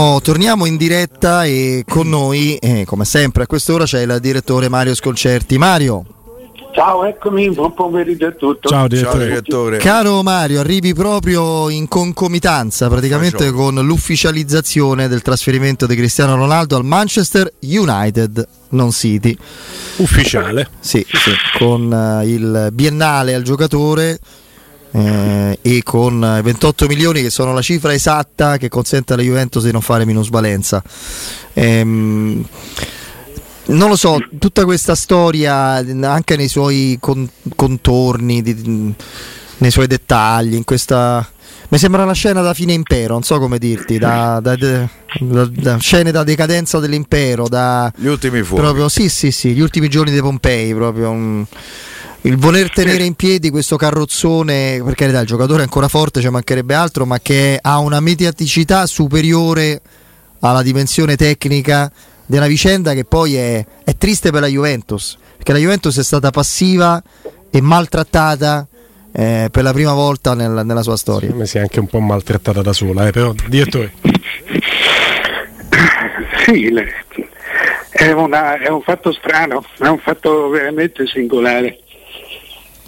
Oh, torniamo in diretta e con noi, eh, come sempre a quest'ora, c'è il direttore Mario Sconcerti. Mario. Ciao, eccomi, buon pomeriggio a tutti. Ciao direttore. Ciao, direttore. Caro Mario, arrivi proprio in concomitanza praticamente Ciao. con l'ufficializzazione del trasferimento di Cristiano Ronaldo al Manchester United, non City. Ufficiale. Sì, sì con uh, il biennale al giocatore eh, e con 28 milioni che sono la cifra esatta che consente alla Juventus di non fare minusvalenza. Ehm, non lo so, tutta questa storia anche nei suoi con- contorni, di, nei suoi dettagli, in questa... Mi sembra una scena da fine impero, non so come dirti, da, da, da, da scene da decadenza dell'impero, da... Gli ultimi fuochi. Proprio, sì, sì, sì, gli ultimi giorni dei Pompei, proprio un il voler tenere in piedi questo carrozzone, per carità il giocatore è ancora forte, ci mancherebbe altro, ma che ha una mediaticità superiore alla dimensione tecnica della vicenda che poi è, è triste per la Juventus, perché la Juventus è stata passiva e maltrattata eh, per la prima volta nel, nella sua storia. Come si è anche un po' maltrattata da sola, eh, però direttore. Sì, è, una, è un fatto strano, è un fatto veramente singolare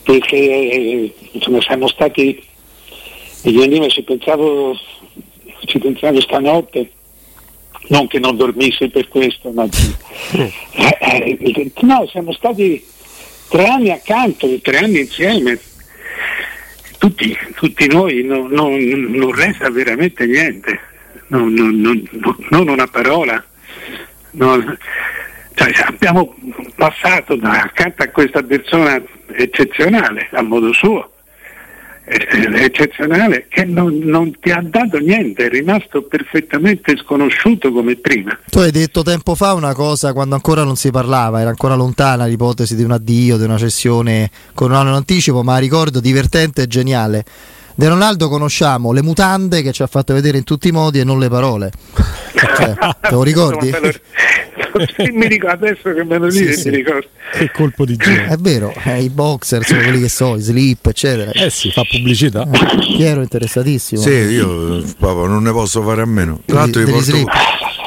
perché insomma, siamo stati, io ci pensavo, ci pensavo stanotte, non che non dormissi per questo, ma eh, eh, no, siamo stati tre anni accanto, tre anni insieme. Tutti, tutti noi non, non, non, resta veramente niente, non, non una parola. Cioè, abbiamo passato da, accanto a questa persona eccezionale a modo suo, eccezionale, che non, non, ti ha dato niente, è rimasto perfettamente sconosciuto come prima. Tu hai detto tempo fa una cosa quando ancora non si parlava, era ancora lontana l'ipotesi di un addio, di una cessione con un anno in anticipo, ma ricordo divertente e geniale. De Ronaldo conosciamo le mutande che ci ha fatto vedere in tutti i modi e non le parole. Cioè, te lo ricordi? mi ricordo adesso che me lo dite sì, mi ricordo. Che colpo di genio è vero eh, i boxer sono quelli che so i slip eccetera. Eh sì fa pubblicità. Eh, Piero interessatissimo. Sì io papà non ne posso fare a meno. Tra l'altro li porto,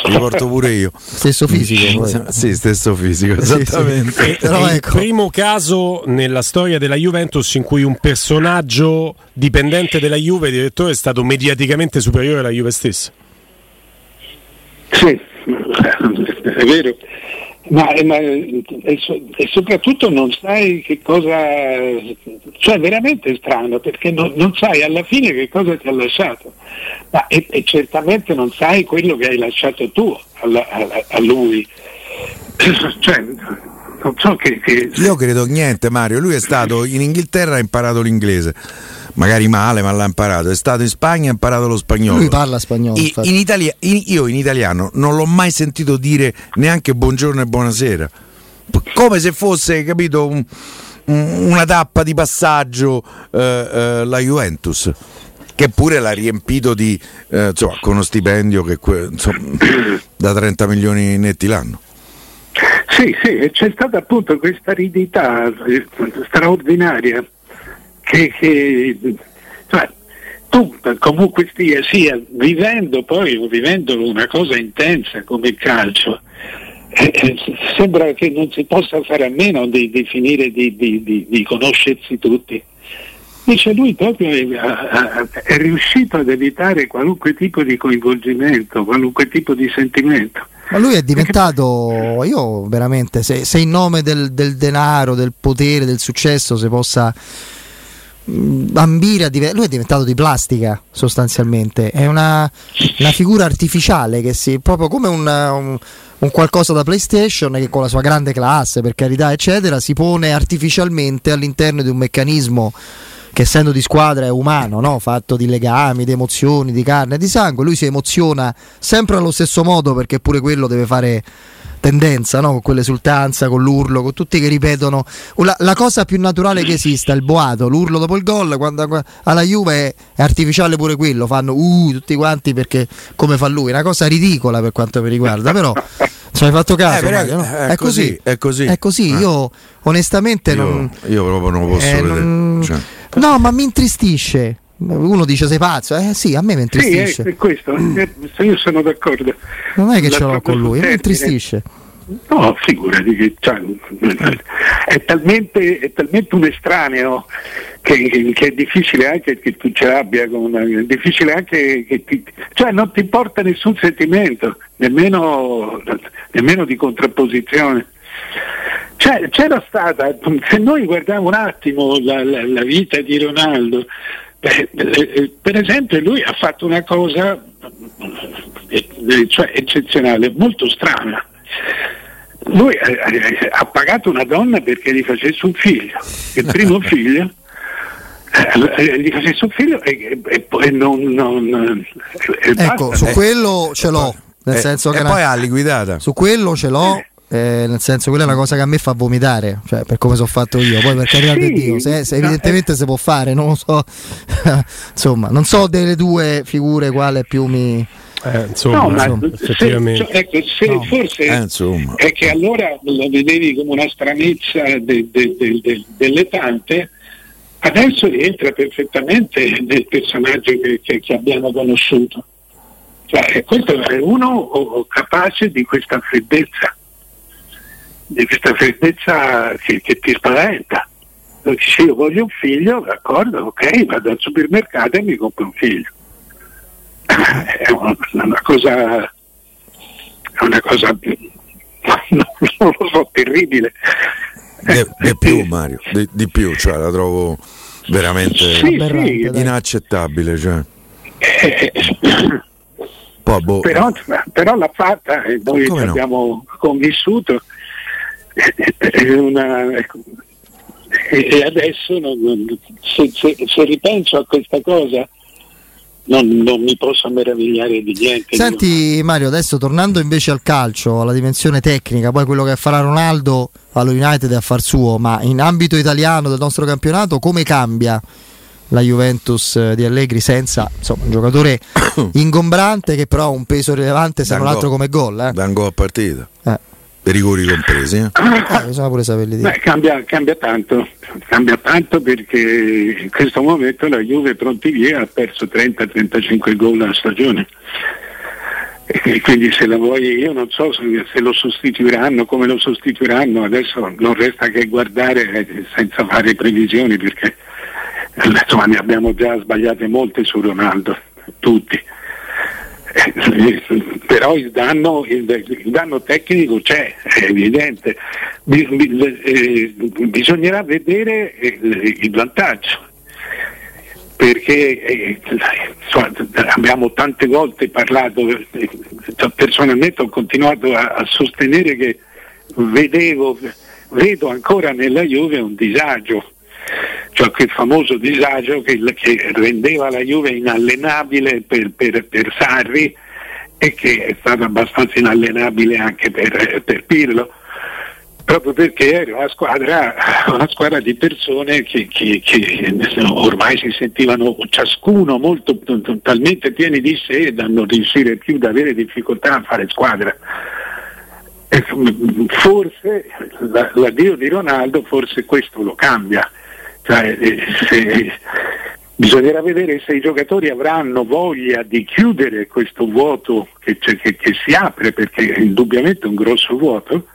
li porto pure io stesso fisico poi. sì stesso fisico esattamente sì, sì. Però, ecco. il primo caso nella storia della Juventus in cui un personaggio dipendente della Juve direttore è stato mediaticamente superiore alla Juve stessa sì è vero, ma, ma e, e, soprattutto non sai che cosa, cioè veramente strano perché non, non, sai alla fine che cosa ti ha lasciato. Ma, e, e, certamente non sai quello che hai lasciato tu alla, a, a, lui. cioè, non so che, che... Io credo niente Mario, lui è stato in Inghilterra e ha imparato l'inglese magari male, ma l'ha imparato. È stato in Spagna e ha imparato lo spagnolo. Lui parla spagnolo. I, in Italia, in, io in italiano non l'ho mai sentito dire neanche buongiorno e buonasera. Come se fosse, capito, un, un, una tappa di passaggio eh, eh, la Juventus che pure l'ha riempito di, eh, insomma, con uno stipendio che insomma, da 30 milioni netti l'anno. Sì, sì, c'è stata appunto questa aridità eh, straordinaria che, che cioè, tu comunque stia sia vivendo poi vivendo una cosa intensa come il calcio eh, eh, sembra che non si possa fare a meno di, di finire di, di, di, conoscersi tutti. Invece lui proprio è, è riuscito ad evitare qualunque tipo di coinvolgimento qualunque tipo di sentimento. Ma lui è diventato, io veramente, se, se in nome del, del denaro, del potere, del successo si possa ambire a div- lui è diventato di plastica sostanzialmente è una, una figura artificiale che si proprio come un, un, un, qualcosa da PlayStation che con la sua grande classe per carità eccetera si pone artificialmente all'interno di un meccanismo che essendo di squadra è umano, no? fatto di legami, di emozioni, di carne e di sangue, lui si emoziona sempre allo stesso modo perché pure quello deve fare tendenza, no? con quell'esultanza, con l'urlo, con tutti che ripetono la, la, cosa più naturale che esista, il boato, l'urlo dopo il gol, quando alla Juve è, è artificiale pure quello, fanno uh, tutti quanti perché come fa lui, una cosa ridicola per quanto mi riguarda, però ci hai fatto caso, eh, Mario, no? è, è, così, è così, è così. Eh. Io onestamente io, non, io proprio non lo posso eh, vedere. Non, cioè. No, ma mi intristisce Uno dice sei pazzo, eh sì, a me mi intristisce. Sì, è, questo, io sono d'accordo. Non è che ce l'ho con lui, mi intristisce. No, figurati che cioè, è, talmente, è, talmente, un estraneo che, che, è difficile anche che tu ce l'abbia, con, è difficile anche che ti, cioè non ti porta nessun sentimento, nemmeno, nemmeno di contrapposizione. Cioè, c'era stata, se noi guardiamo un attimo la, la, la vita di Ronaldo, per esempio lui ha fatto una cosa eh, cioè, eccezionale, molto strana lui ha pagato una donna perché gli facesse un figlio, il primo figlio. Eh, gli facesse un figlio e, poi non, non ecco basta. su quello ce l'ho nel eh, senso e che poi ha liquidata su quello ce l'ho eh, nel senso quella è una cosa che a me fa vomitare cioè per come sono fatto io poi per carità sì, di Dio se, se evidentemente no, si può fare non lo so insomma non so delle due figure quale più mi eh, insomma, no, ma insomma, effettivamente. Se, ecco, se no. forse eh, è che allora la vedevi come una stranezza de, de, de, delle tante, adesso rientra perfettamente nel personaggio che, che, che abbiamo conosciuto. Cioè, questo è uno capace di questa freddezza, di questa freddezza che, che ti spaventa. Se io voglio un figlio, d'accordo, ok, vado al supermercato e mi compro un figlio è una cosa, è una cosa non lo so, terribile. Di, più Mario, di, di, più, cioè la trovo veramente sì, sì. inaccettabile. Cioè. Poi, boh. però, però, l'ha fatta e noi abbiamo no? convissuto una, e adesso non, se, se, se ripenso a questa cosa non, non, mi posso meravigliare di niente. Senti Mario, adesso tornando invece al calcio, alla dimensione tecnica, poi quello che farà Ronaldo allo United è affar suo, ma in ambito italiano del nostro campionato come cambia la Juventus eh, di Allegri senza insomma, un giocatore ingombrante che però ha un peso rilevante se non altro come gol. Eh. Dan gol a partita. Eh rigori compresi. Eh? Ah, bisogna pure saperli dire. Beh, cambia, cambia, tanto, cambia tanto perché in questo momento la Juve pronti via ha perso 30-35 gol a stagione. E quindi se la vuoi, io non so se lo sostituiranno, come lo sostituiranno, adesso non resta che guardare eh, senza fare previsioni perché eh, insomma, ne abbiamo già sbagliate molte su Ronaldo, tutti però il danno, il, danno, tecnico c'è, è evidente, eh, bisognerà vedere il, il vantaggio. Perché eh, insomma, abbiamo tante volte parlato, eh, personalmente ho continuato a, a sostenere che vedevo, vedo ancora nella Juve un disagio cioè quel famoso disagio che, che rendeva la Juve inallenabile per, per, per, Sarri e che è stato abbastanza inallenabile anche per, per Pirlo proprio perché era una squadra, una squadra di persone che, che, che, ormai si sentivano ciascuno molto, talmente pieni di sé da non riuscire più ad avere difficoltà a fare squadra. Forse l'addio di Ronaldo forse questo lo cambia cioè, eh, se, bisognerà vedere se i giocatori avranno voglia di chiudere questo vuoto che, che, che si apre, perché è indubbiamente un grosso vuoto,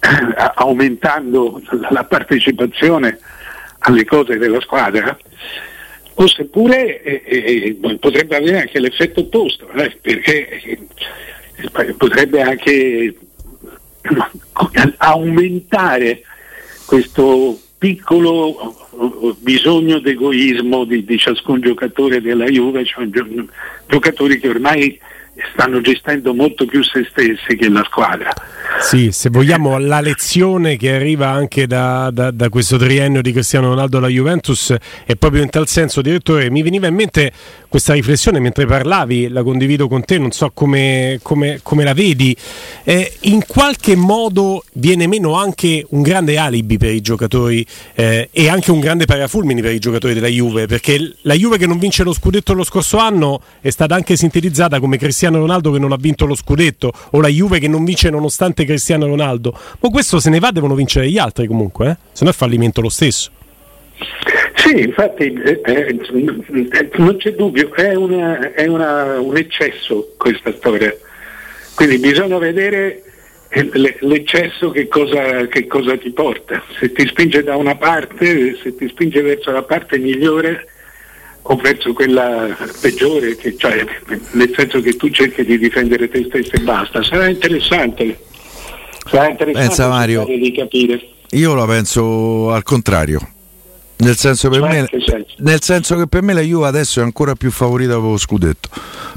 eh, aumentando la partecipazione alle cose della squadra, o seppure eh, eh, potrebbe avere anche l'effetto opposto, eh, perché eh, potrebbe anche aumentare questo piccolo bisogno d'egoismo di, di, ciascun giocatore della Juve, cioè giocatori che ormai stanno gestendo molto più se stessi che la squadra. Sì, se vogliamo la lezione che arriva anche da, da, da, questo triennio di Cristiano Ronaldo alla Juventus è proprio in tal senso, direttore, mi veniva in mente questa riflessione mentre parlavi, la condivido con te, non so come, come, come la vedi, eh, in qualche modo viene meno anche un grande alibi per i giocatori eh, e anche un grande parafulmini per i giocatori della Juve, perché la Juve che non vince lo scudetto lo scorso anno è stata anche sintetizzata come Cristiano Ronaldo che non ha vinto lo scudetto o la Juve che non vince nonostante Cristiano Ronaldo, ma questo se ne va devono vincere gli altri comunque, eh? se no è fallimento lo stesso. Sì, infatti eh, eh, non c'è dubbio, è, una, è una, un eccesso questa storia. Quindi bisogna vedere l'eccesso che cosa, che cosa, ti porta. Se ti spinge da una parte, se ti spinge verso la parte migliore o verso quella peggiore, che, cioè, nel senso che tu cerchi di difendere te stesso e basta. Sarà interessante. Sarà interessante Pensa, Mario, di capire. Io la penso al contrario. Nel senso, per me, nel senso, che per me la Juve adesso è ancora più favorita per lo scudetto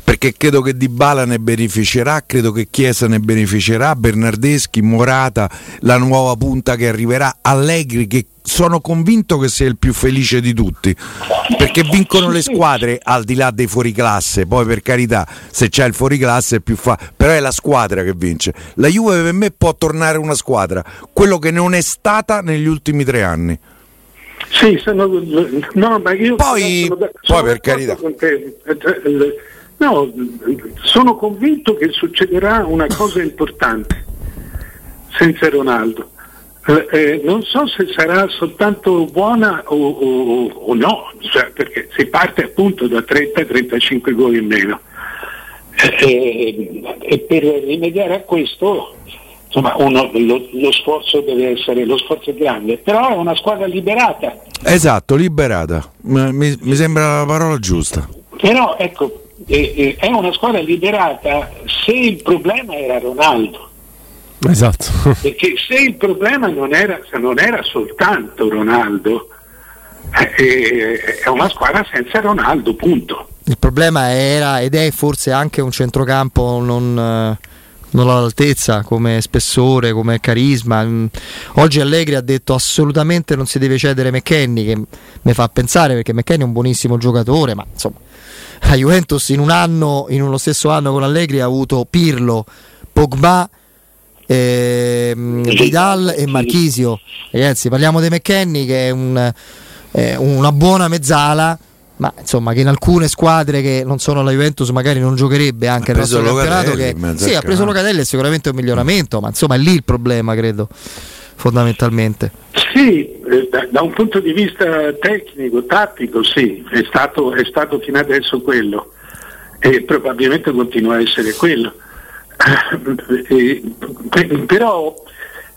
perché credo che Di Bala ne beneficerà, credo che Chiesa ne beneficerà, Bernardeschi, Morata, la nuova punta che arriverà, Allegri che sono convinto che sia il più felice di tutti perché vincono le squadre al di là dei fuoriclasse poi per carità se c'è il fuoriclasse è più facile però è la squadra che vince. La Juve per me può tornare una squadra quello che non è stata negli ultimi tre anni. Sì, sono, no, ma io poi, sono, poi per carità. No, sono convinto che succederà una cosa importante senza Ronaldo. Eh, eh, non so se sarà soltanto buona o, o, o no, cioè, perché si parte appunto da 30-35 gol in meno. Eh, e per rimediare a questo insomma, uno, lo, lo, sforzo deve essere, lo sforzo è grande, però è una squadra liberata. Esatto, liberata, mi, mi sembra la parola giusta. Però ecco, eh, eh, è una squadra liberata se il problema era Ronaldo. Esatto. Perché se il problema non era, non era soltanto Ronaldo, eh, eh, è una squadra senza Ronaldo, punto. Il problema era ed è forse anche un centrocampo non non all'altezza come spessore, come carisma. Mm, oggi Allegri ha detto assolutamente non si deve cedere McKenny, che mi fa pensare perché McKenny è un buonissimo giocatore, ma insomma la Juventus in un anno, in uno stesso anno con Allegri ha avuto Pirlo, Pogba, eh, Vidal e Marchisio. Ragazzi, parliamo di McKenny che è un, eh, una buona mezzala ma insomma che in alcune squadre che non sono la Juventus magari non giocherebbe anche nel nostro campionato che sì, ha preso Locatelli è sicuramente un miglioramento ma insomma è lì il problema credo fondamentalmente sì eh, da, da, un punto di vista tecnico tattico sì è stato, è stato fino adesso quello e probabilmente continua a essere quello eh, però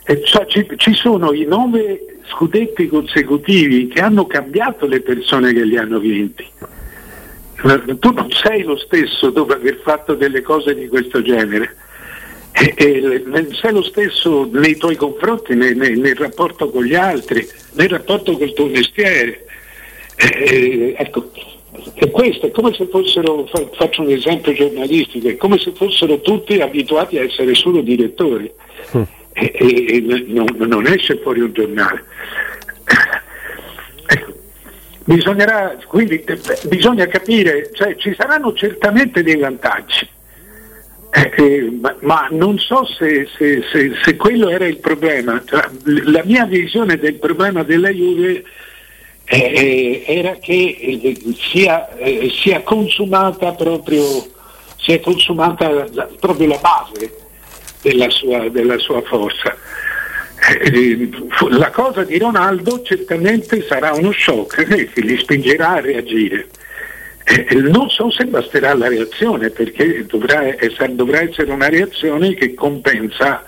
eh, cioè, ci, ci sono i nove scudetti consecutivi che hanno cambiato le persone che li hanno vinti. Tu non sei lo stesso dopo aver fatto delle cose di questo genere. E, e, sei lo stesso nei tuoi confronti, nel, nel, nel, rapporto con gli altri, nel rapporto col tuo mestiere. E, ecco, e questo è come se fossero, faccio un esempio giornalistico, è come se fossero tutti abituati a essere solo direttori. Mm e, e non, non, esce fuori un giornale. Ecco, bisognerà, quindi bisogna capire, cioè, ci saranno certamente dei vantaggi. Eh, eh, ma, ma, non so se, se, se, se, quello era il problema. La mia visione del problema della Juve eh, eh era che eh, sia, sia, consumata proprio, sia consumata la, proprio la base della sua, della sua forza. La cosa di Ronaldo certamente sarà uno shock che li spingerà a reagire. Eh, non so se basterà la reazione perché dovrà essere, dovrà essere una reazione che compensa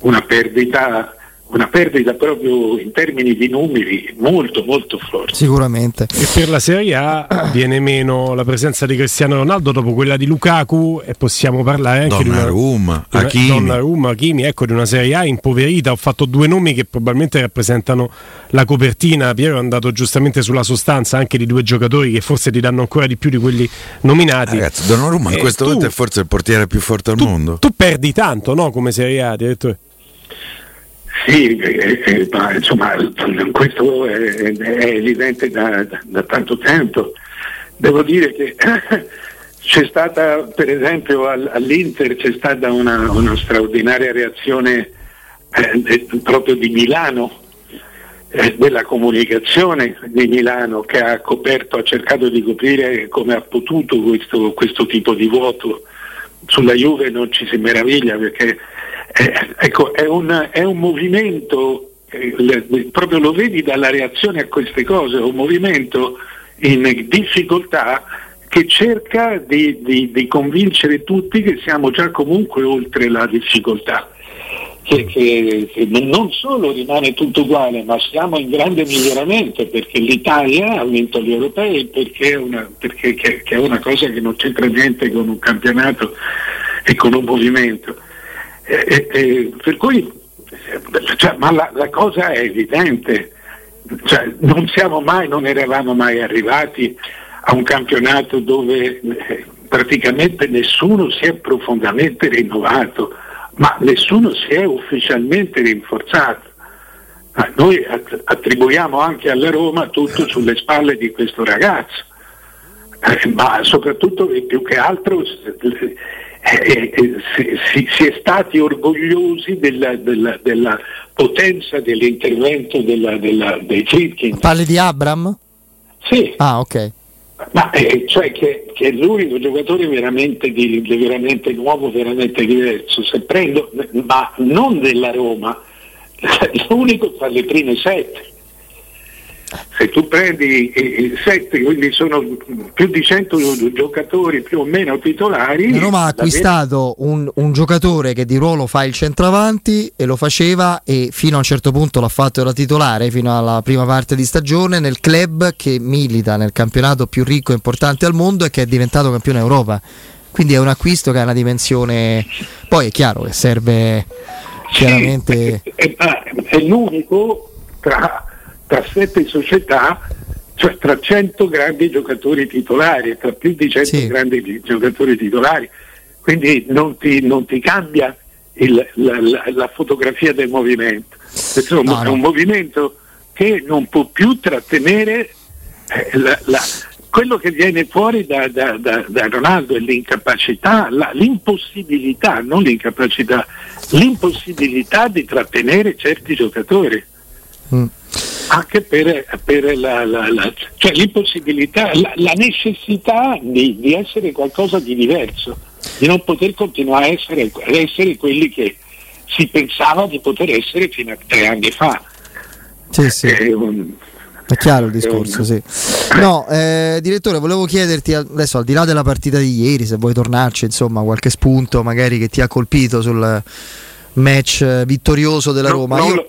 una perdita una perdita proprio in termini di numeri molto molto forte. Sicuramente. E per la Serie A viene meno la presenza di Cristiano Ronaldo dopo quella di Lukaku e possiamo parlare anche Donnarumma, di una Hakimi. Donnarumma, Hakimi, ecco di una Serie A impoverita. Ho fatto due nomi che probabilmente rappresentano la copertina. Piero è andato giustamente sulla sostanza anche di due giocatori che forse ti danno ancora di più di quelli nominati. Ragazzi, Donnarumma in eh, questo tu, momento è forse il portiere più forte al tu, mondo. Tu perdi tanto, no, come Serie A, direttore? Sì, eh, eh, ma insomma questo è, è evidente da, da, da, tanto tempo. Devo dire che c'è stata, per esempio all'Inter c'è stata una, una straordinaria reazione eh, proprio di Milano, eh, della comunicazione di Milano che ha coperto, ha cercato di coprire come ha potuto questo, questo tipo di vuoto. Sulla Juve non ci si meraviglia perché eh, ecco, è un, è un movimento eh, le, proprio lo vedi dalla reazione a queste cose, un movimento in difficoltà che cerca di, di, di convincere tutti che siamo già comunque oltre la difficoltà. Che, che, che, non solo rimane tutto uguale, ma siamo in grande miglioramento perché l'Italia ha vinto gli europei perché è una, perché, che, è una cosa che non c'entra niente con un campionato e con un movimento. E, e, per cui, cioè, ma la, la, cosa è evidente, cioè, non siamo mai, non eravamo mai arrivati a un campionato dove eh, praticamente nessuno si è profondamente rinnovato, ma nessuno si è ufficialmente rinforzato. Ma noi attribuiamo anche alla Roma tutto sulle spalle di questo ragazzo, eh, ma soprattutto e più che altro eh, eh, eh si, si, è stati orgogliosi della, della, della potenza dell'intervento della, dei Friedkin. Parli di Abram? Sì. Ah, ok. Ma eh, cioè che, che, è l'unico giocatore veramente, di, veramente nuovo, veramente diverso. Se prendo, ma non della Roma, l'unico tra le prime sette se tu prendi i, sette, quindi sono più di 100 giocatori più o meno titolari. La Roma ha acquistato un, un, giocatore che di ruolo fa il centravanti e lo faceva e fino a un certo punto l'ha fatto da titolare fino alla prima parte di stagione nel club che milita nel campionato più ricco e importante al mondo e che è diventato campione Europa. Quindi è un acquisto che ha una dimensione. Poi è chiaro che serve chiaramente. Sì, è, è, è l'unico tra tra sette società, cioè tra 100 grandi giocatori titolari, tra più di 100 sì. grandi giocatori titolari. Quindi non ti, non ti cambia il, la, la, la, fotografia del movimento. Insomma, no, no. è un movimento che non può più trattenere eh, la, quello che viene fuori da, da, da, da Ronaldo è l'incapacità, l'impossibilità, non l'incapacità, l'impossibilità di trattenere certi giocatori. Mm anche per, per la, la, la, cioè l'impossibilità, la, necessità di, di, essere qualcosa di diverso, di non poter continuare a essere, a essere quelli che si pensava di poter essere fino a tre anni fa. Sì, sì. È, un, è chiaro il discorso, sì. No, eh, direttore, volevo chiederti adesso al di là della partita di ieri, se vuoi tornarci, insomma, qualche spunto magari che ti ha colpito sul match vittorioso della Roma. No, Io...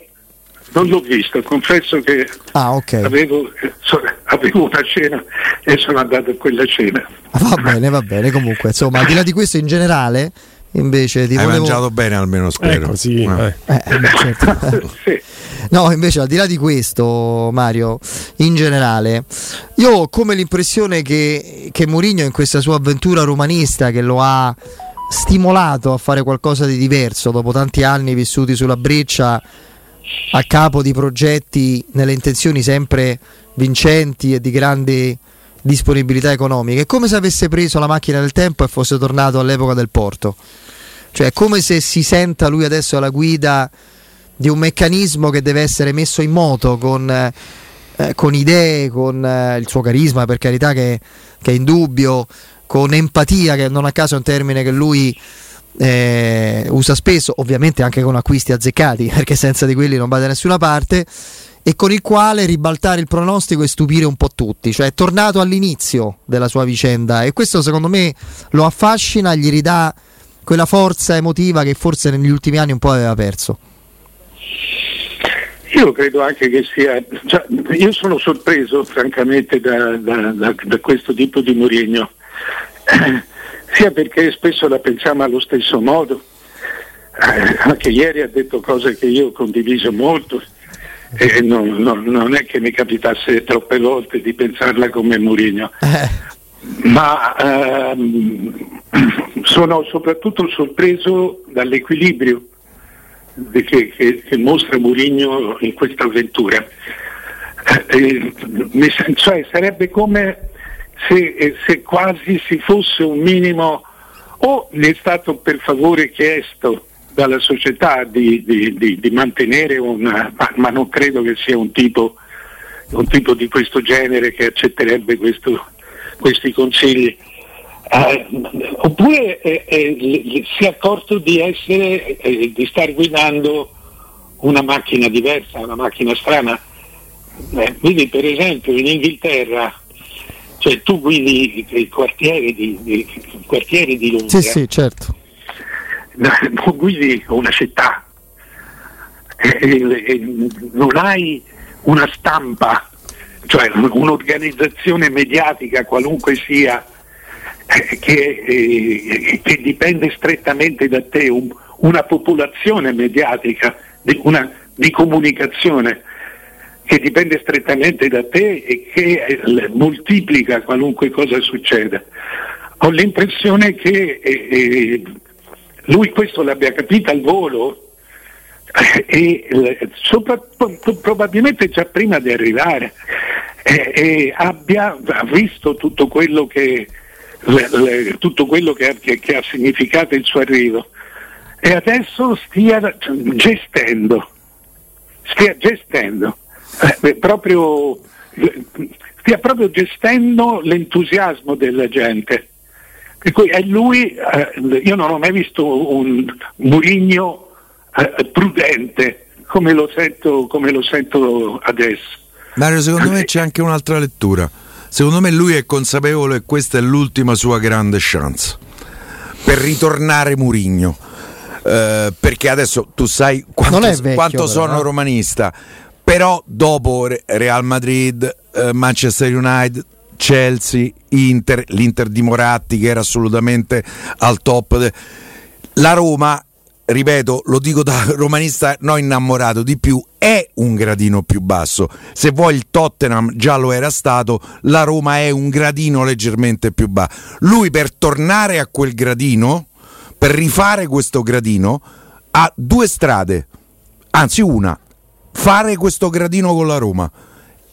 Non l'ho visto, confesso che ah, okay. avevo, avevo, una cena e sono andato a quella cena. Va bene, va bene, comunque, insomma, al di là di questo in generale, invece ti Hai volevo... mangiato bene almeno, spero. Ecco, sì, eh. Eh, eh certo. sì. No, invece al di là di questo, Mario, in generale, io ho come l'impressione che, che Mourinho in questa sua avventura romanista che lo ha stimolato a fare qualcosa di diverso dopo tanti anni vissuti sulla breccia a capo di progetti nelle intenzioni sempre vincenti e di grandi disponibilità economiche. È come se avesse preso la macchina del tempo e fosse tornato all'epoca del porto. Cioè è come se si senta lui adesso alla guida di un meccanismo che deve essere messo in moto con, eh, con idee, con eh, il suo carisma per carità che, che è indubbio, con empatia che non a caso è un termine che lui eh, usa spesso, ovviamente anche con acquisti azzeccati, perché senza di quelli non va da nessuna parte, e con il quale ribaltare il pronostico e stupire un po' tutti, cioè è tornato all'inizio della sua vicenda e questo secondo me lo affascina, gli ridà quella forza emotiva che forse negli ultimi anni un po' aveva perso. Io credo anche che sia, cioè, io sono sorpreso francamente da, da, da, da questo tipo di Mourinho sia perché spesso la pensiamo allo stesso modo. Eh, anche ieri ha detto cose che io ho condiviso molto e non, non, non, è che mi capitasse troppe volte di pensarla come Mourinho. Eh. Ma ehm, sono soprattutto sorpreso dall'equilibrio che, che, che mostra Mourinho in questa avventura. Eh, eh, cioè, sarebbe come se, eh, se quasi si fosse un minimo o gli è stato per favore chiesto dalla società di, di, di, di mantenere ma, ma, non credo che sia un tipo, un tipo di questo genere che accetterebbe questo, questi consigli. Eh, oppure eh, eh, si è accorto di essere, eh, di star guidando una macchina diversa, una macchina strana. Eh, quindi per esempio in Inghilterra, cioè tu guidi i quartieri di, di, quartieri di Londra, Sì, sì, certo. non guidi una città, non hai una stampa, cioè un'organizzazione mediatica qualunque sia eh, che, eh, che dipende strettamente da te, un- una popolazione mediatica, di, una- di comunicazione che dipende strettamente da te e che eh, moltiplica qualunque cosa succeda. Ho l'impressione che eh, eh, lui questo l'abbia capito al volo eh, e soprattutto probabilmente già prima di arrivare eh, abbia visto tutto quello che, le- le- tutto quello che che- che ha significato il suo arrivo e adesso stia gestendo, stia gestendo, eh, beh, proprio, stia proprio gestendo l'entusiasmo della gente. Per cui è lui, eh, io non ho mai visto un Murigno eh, prudente come lo, sento, come lo sento adesso. Mario, secondo me c'è anche un'altra lettura. Secondo me lui è consapevole che questa è l'ultima sua grande chance per ritornare Murigno. Eh, perché adesso tu sai quanto, vecchio, quanto però, sono eh. romanista, però dopo Re- Real Madrid, eh, Manchester United, Chelsea, Inter, l'Inter di Moratti che era assolutamente al top, la Roma, ripeto, lo dico da romanista non innamorato di più, è un gradino più basso. Se vuoi il Tottenham già lo era stato, la Roma è un gradino leggermente più basso. Lui per tornare a quel gradino, per rifare questo gradino, ha due strade, anzi una, fare questo gradino con la Roma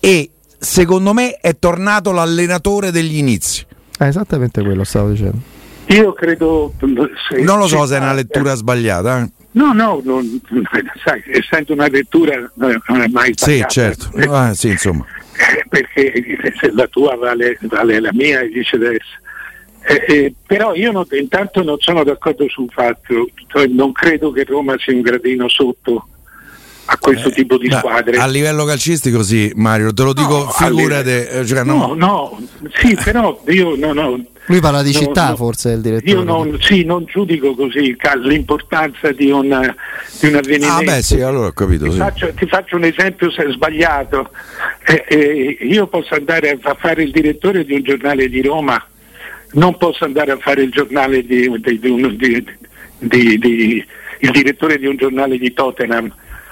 e secondo me è tornato l'allenatore degli inizi. È esattamente quello stavo dicendo. Io credo... se- Non lo so se- se è una lettura sbagliata. eh. No, no, non- sai, essendo una lettura eh, non è mai Sì, sbagliata. certo. Eh, sì, insomma. Eh, perché se la tua vale, vale la mia e viceversa. Eh, eh, però io non- intanto non sono d'accordo sul fatto, cioè non credo che Roma sia un gradino sotto a questo tipo di Eh, Ma squadre. A livello calcistico sì, Mario, te lo dico, No, figurate. eh, cioè, no, no. no, sì, però io no, no, Lui parla di No, città, no. forse, il direttore. io non, sì, non giudico così l'importanza di, una, di un avvenimento. Ah, beh, sì, allora ho capito. Ti, Sì. faccio, ti faccio un esempio sbagliato. Eh, eh, io posso andare a fare il direttore di un giornale di Roma, non posso andare a fare il giornale di, di- di un- di- di- di- il direttore di un giornale di Tottenham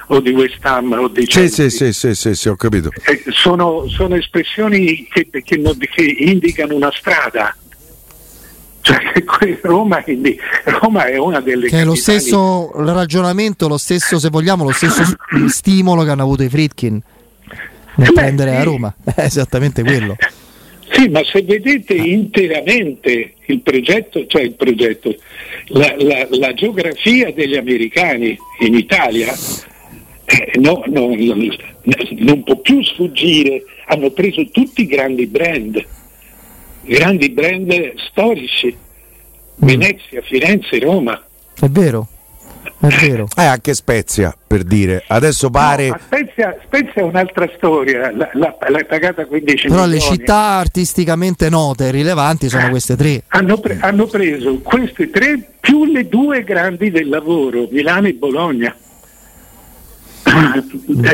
o di West Ham o di Sì, sì, sì, sì, sì, sì, ho capito. Eh, sono, sono espressioni che, che non- che indicano una strada. Cioè, Roma, quindi, Roma è una delle Che è lo stesso ragionamento, lo stesso, se vogliamo, lo stesso stimolo che hanno avuto i Fritkin nel Beh, prendere la sì. Roma. È esattamente quello. Sì, ma se vedete interamente il progetto, cioè il progetto, la, la- la geografia degli americani in Italia eh, no, no, no, non può più sfuggire, hanno preso tutti i grandi brand, grandi brand storici, Venezia, Firenze, Roma. È vero, è vero. Eh, anche Spezia, per dire. Adesso pare... No, ma Spezia, Spezia è un'altra storia, la- la- l'hai pagata 15 Però le milioni. città artisticamente note e rilevanti sono queste tre. Hanno, pre- hanno preso queste tre più le due grandi del lavoro, Milano e Bologna.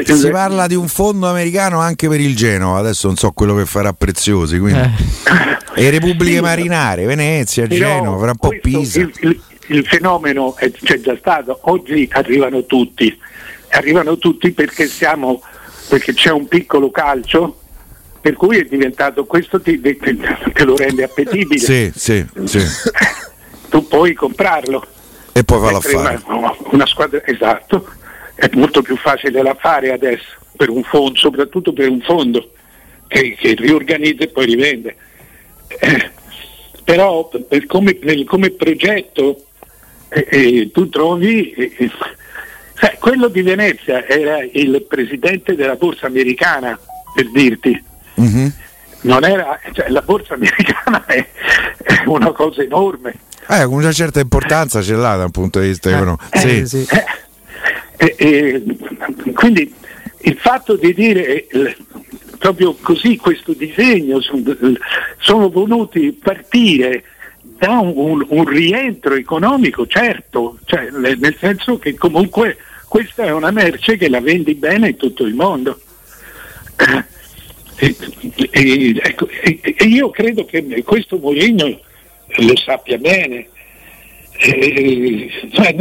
Si parla di un fondo americano anche per il Genova, adesso non so quello che farà Preziosi, quindi... Eh. E Repubbliche Sì, Marinare, Venezia, però Genova, fra un po' Pisa. Il, il- il fenomeno c'è già stato, oggi arrivano tutti, arrivano tutti perché, siamo, perché c'è un piccolo calcio per cui è diventato questo ti, te lo rende appetibile, Sì, sì, sì. tu puoi comprarlo. E poi farlo Mentre fare. Una, una squadra, esatto, è molto più facile da fare adesso, per un fondo, soprattutto per un fondo che, che riorganizza e poi rivende. Eh, però per come, nel- come progetto eh, eh, tu trovi, eh, eh, sai, quello di Venezia era il presidente della borsa americana, per dirti. Mhm. Non era, cioè, la borsa americana è, è una cosa enorme. Eh, una certa importanza ce l'ha dal punto di vista economico. Eh, Sì. sì. Eh, E, e, quindi il fatto di dire eh, proprio così questo disegno sono voluti partire da un, un, rientro economico certo, cioè, nel senso che comunque questa è una merce che la vendi bene in tutto il mondo. E, e, ecco, e, io credo che questo Mourinho lo sappia bene. Cioè,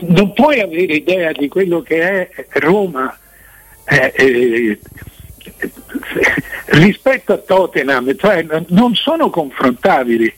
non puoi avere idea di quello che è Roma eh, eh, rispetto a Tottenham, cioè, non sono confrontabili.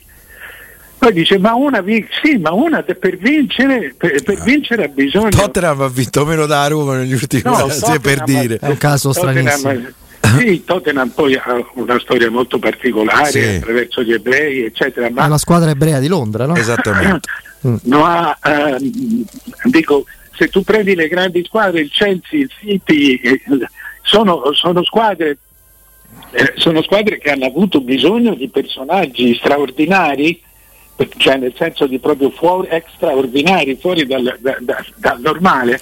Poi dice, ma una, sì, ma una per vincere, per, per vincere ha bisogno... Tottenham ha vinto meno da Roma negli ultimi no, anni, per dire. È un caso stranissimo. Sì, Tottenham poi ha una storia molto particolare sì. attraverso gli ebrei, eccetera. Ma è la squadra ebrea di Londra, no? Esattamente. no, ha, ehm, dico, se tu prendi le grandi squadre, il Chelsea, il City, eh, sono, sono, squadre, eh, sono squadre che hanno avuto bisogno di personaggi straordinari, cioè nel senso di proprio fuori, extraordinari, fuori dal, da, da, dal normale,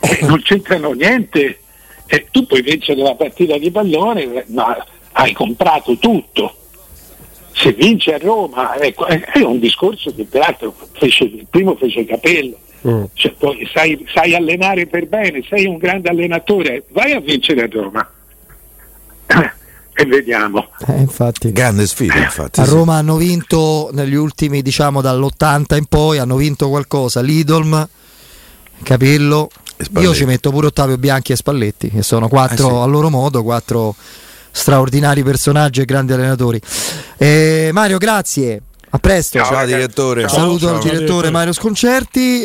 che non c'entrano niente. E tu puoi vincere la partita di pallone, ma hai comprato tutto. Se vinci a Roma ecco, è un discorso che peraltro fece, il primo fece capello. Mm. Cioè, poi sai, sai, allenare per bene, sei un grande allenatore, vai a vincere a Roma. e vediamo. Eh, infatti. Grande sfida, infatti. A Roma sì. hanno vinto negli ultimi, diciamo, dall'80 in poi, hanno vinto qualcosa. L'Idolm, Capello, io ci metto pure Ottavio Bianchi e Spalletti, che sono quattro eh sì. a loro modo, quattro straordinari personaggi e grandi allenatori. Eh, Mario, grazie. A presto. Ciao, ciao direttore. Saluto ciao, al direttore Mario Sconcerti.